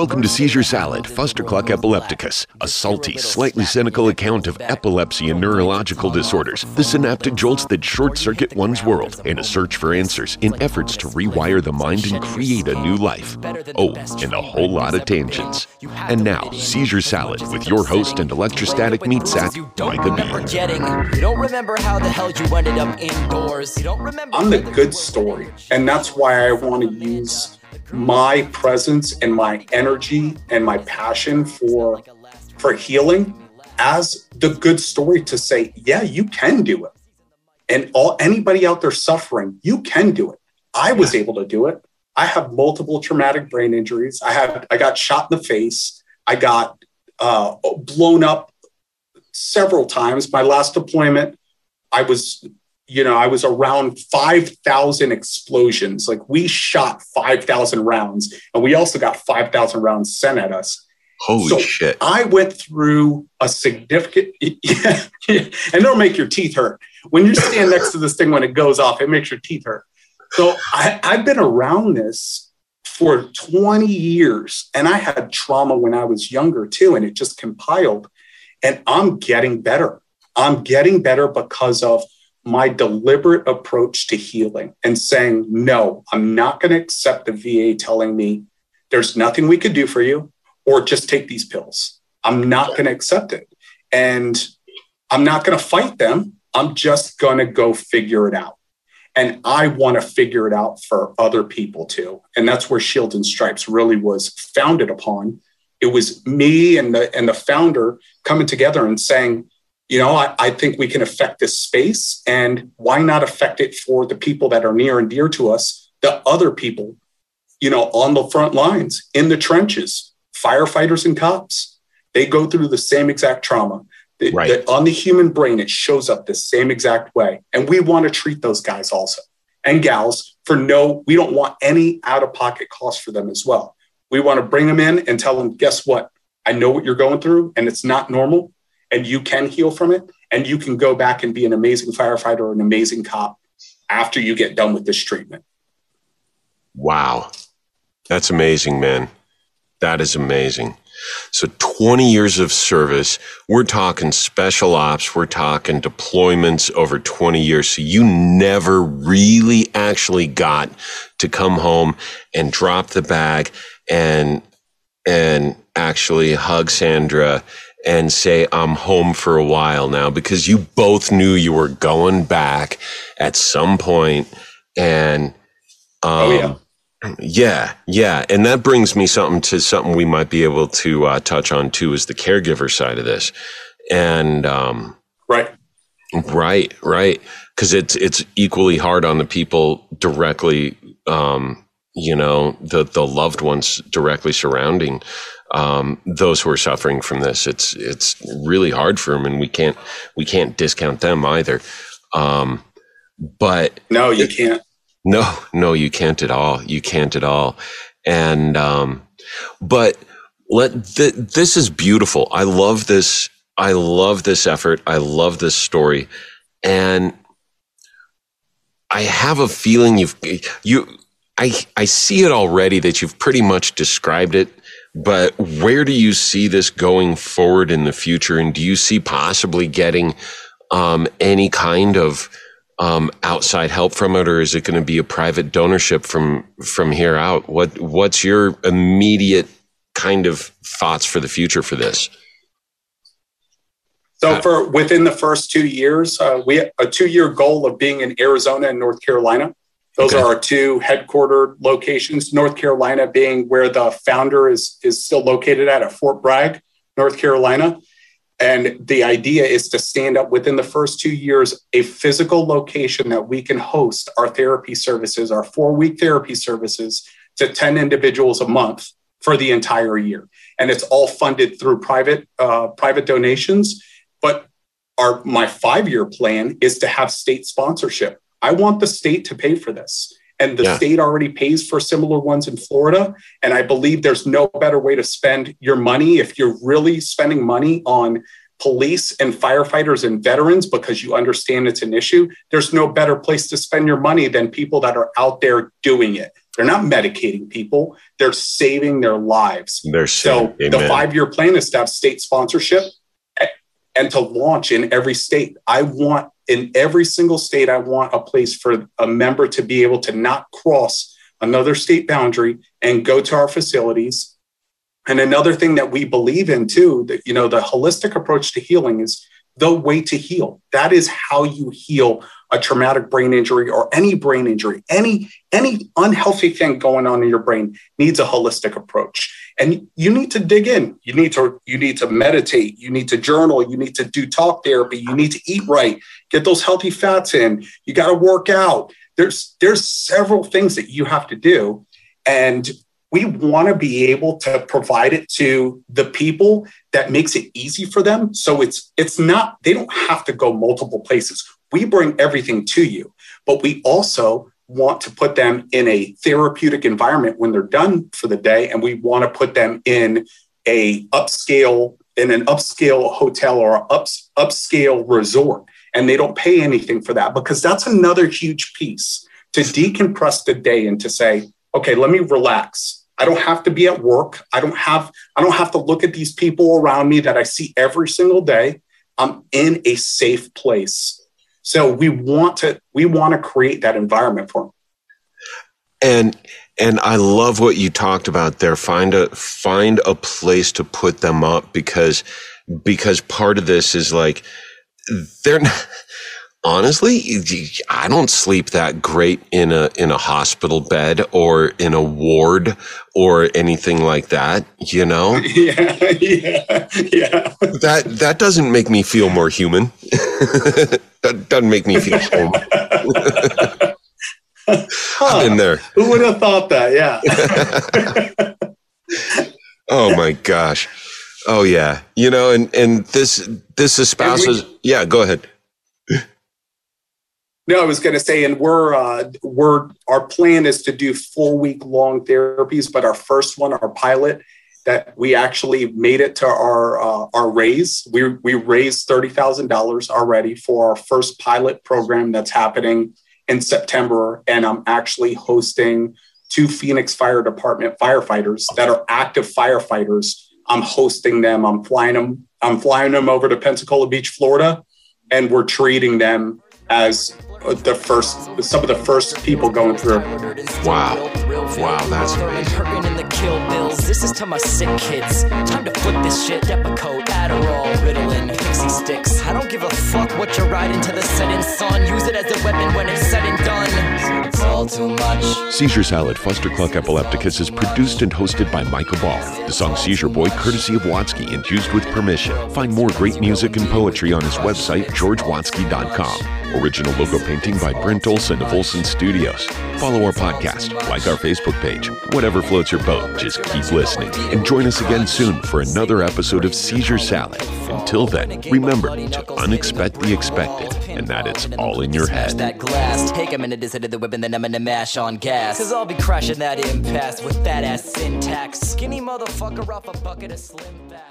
Welcome to Seizure Salad, Fustercluck epilepticus, a salty, slightly cynical account of epilepsy and neurological disorders, the synaptic jolts that short circuit one's world, and a search for answers in efforts to rewire the mind and create a new life. Oh, and a whole lot of tangents. And now, Seizure Salad with your host and electrostatic meat sack, Micah Bean. You don't remember how the hell you ended up indoors. You don't remember. I'm the good story, and that's why I want to use my presence and my energy and my passion for for healing as the good story to say yeah you can do it. And all anybody out there suffering you can do it. I was able to do it. I have multiple traumatic brain injuries. I had i got shot in the face. I got uh, blown up several times. My last deployment i was you know, I was around 5,000 explosions. Like we shot 5,000 rounds and we also got 5,000 rounds sent at us. Holy so shit. I went through a significant, yeah, and it'll make your teeth hurt. When you stand next to this thing, when it goes off, it makes your teeth hurt. So I, I've been around this for 20 years and I had trauma when I was younger too, and it just compiled. And I'm getting better. I'm getting better because of my deliberate approach to healing and saying, no, I'm not going to accept the VA telling me there's nothing we could do for you or just take these pills. I'm not going to accept it. And I'm not going to fight them. I'm just going to go figure it out. And I want to figure it out for other people too. And that's where Shield and Stripes really was founded upon. It was me and the and the founder coming together and saying, you know, I, I, think we can affect this space. And why not affect it for the people that are near and dear to us, the other people, you know, on the front lines, in the trenches, firefighters and cops? They go through the same exact trauma. Right. the, on the human brain, it shows up the same exact way. And we want to treat those guys also and gals for no, we don't want any out of pocket costs for them as well. We want to bring them in and tell them, guess what? I know what you're going through and it's not normal and you can heal from it and you can go back and be an amazing firefighter or an amazing cop after you get done with this treatment. Wow. That's amazing, man. That is amazing. So 20 years of service. We're talking special ops. We're talking deployments over 20 years. So you never really actually got to come home and drop the bag and, and actually hug Sandra and say, I'm home for a while now because you both knew you were going back at some point and, um, oh, yeah. Yeah, yeah, and that brings me something to something we might be able to uh, touch on too, is the caregiver side of this, and um, right, right, right, because it's it's equally hard on the people directly, um, you know, the the loved ones directly surrounding um, those who are suffering from this. It's it's really hard for them, and we can't we can't discount them either. Um, but no, you can't. No, no, you can't at all. You can't at all. And um, but let th- this is beautiful. I love this. I love this effort. I love this story, and I have a feeling you've you. I I see it already that you've pretty much described it but where do you see this going forward in the future? And do you see possibly getting um, any kind of um, outside help from it, or is it going to be a private donorship from from here out? What What's your immediate kind of thoughts for the future for this? So, for within the first two years, uh, we a two year goal of being in Arizona and North Carolina. Those okay. are our two headquartered locations. North Carolina being where the founder is is still located at at Fort Bragg, North Carolina. And the idea is to stand up within the first two years a physical location that we can host our therapy services, our four week therapy services to 10 individuals a month for the entire year. And it's all funded through private, uh, private donations. But our, my five year plan is to have state sponsorship. I want the state to pay for this. And the yeah. state already pays for similar ones in Florida. And I believe there's no better way to spend your money if you're really spending money on police and firefighters and veterans because you understand it's an issue. There's no better place to spend your money than people that are out there doing it. They're not medicating people. They're saving their lives. They're so the five-year plan is to have state sponsorship and to launch in every state. I want in every single state, I want a place for a member to be able to not cross another state boundary and go to our facilities. And another thing that we believe in too, that you know, the holistic approach to healing is the way to heal. That is how you heal a traumatic brain injury or any brain injury. Any any unhealthy thing going on in your brain needs a holistic approach. And you need to dig in. You need to you need to meditate, you need to journal, you need to do talk therapy, you need to eat right, get those healthy fats in. You got to work out. There's there's several things that you have to do. And we want to be able to provide it to the people that makes it easy for them. So it's it's not they don't have to go multiple places. We bring everything to you. But we also want to put them in a therapeutic environment when they're done for the day and we want to put them in a upscale in an upscale hotel or ups, upscale resort and they don't pay anything for that because that's another huge piece to decompress the day and to say okay let me relax I don't have to be at work. I don't have I don't have to look at these people around me that I see every single day. I'm in a safe place. So we want to we want to create that environment for them. And and I love what you talked about there. Find a find a place to put them up because because part of this is like they're not honestly, I don't sleep that great in a in a hospital bed or in a ward or anything like that. You know, yeah, yeah, yeah. That that doesn't make me feel more human. that doesn't make me feel home. huh. Been there. Who would have thought that? Yeah. oh my gosh. Oh yeah. You know, and and this this espouses. We, yeah. Go ahead. No, I was going to say, and we're uh, we're our plan is to do four week long therapies, but our first one, our pilot, that we actually made it to our uh, our raise. We we raised thirty thousand dollars already for our first pilot program that's happening in September, and I'm actually hosting two Phoenix Fire Department firefighters that are active firefighters. I'm hosting them. I'm flying them. I'm flying them over to Pensacola Beach, Florida, and we're treating them as the first some of the first people going through. Wow. Wow, that's amazing. This is to my sick kids. Time to flip this shit. Depakote, Adderall, Ritalin, Pixie sticks. I don't give a fuck what you're riding to the setting sun. Use it as a weapon when it's said and done. It's all too much. Seizure Salad Fustercluck Epilepticus is produced and hosted by Micah Ball. The song Seizure Boy, courtesy of Watsky and used with permission. Find more great music and poetry on his website, georgewatsky.com. Original logo painting by Brent Olson of Olson Studios. Follow our podcast, like our Facebook page. Whatever floats your boat, just keep listening. And join us again soon for another episode of Seizure Salad. Until then, remember to unexpect the expected and that it's all in your head. That glass, take a minute to sit at the whip and then I'm gonna mash on gas. Cause I'll be crashing that impasse with that ass syntax. Skinny motherfucker off a bucket of slim fast.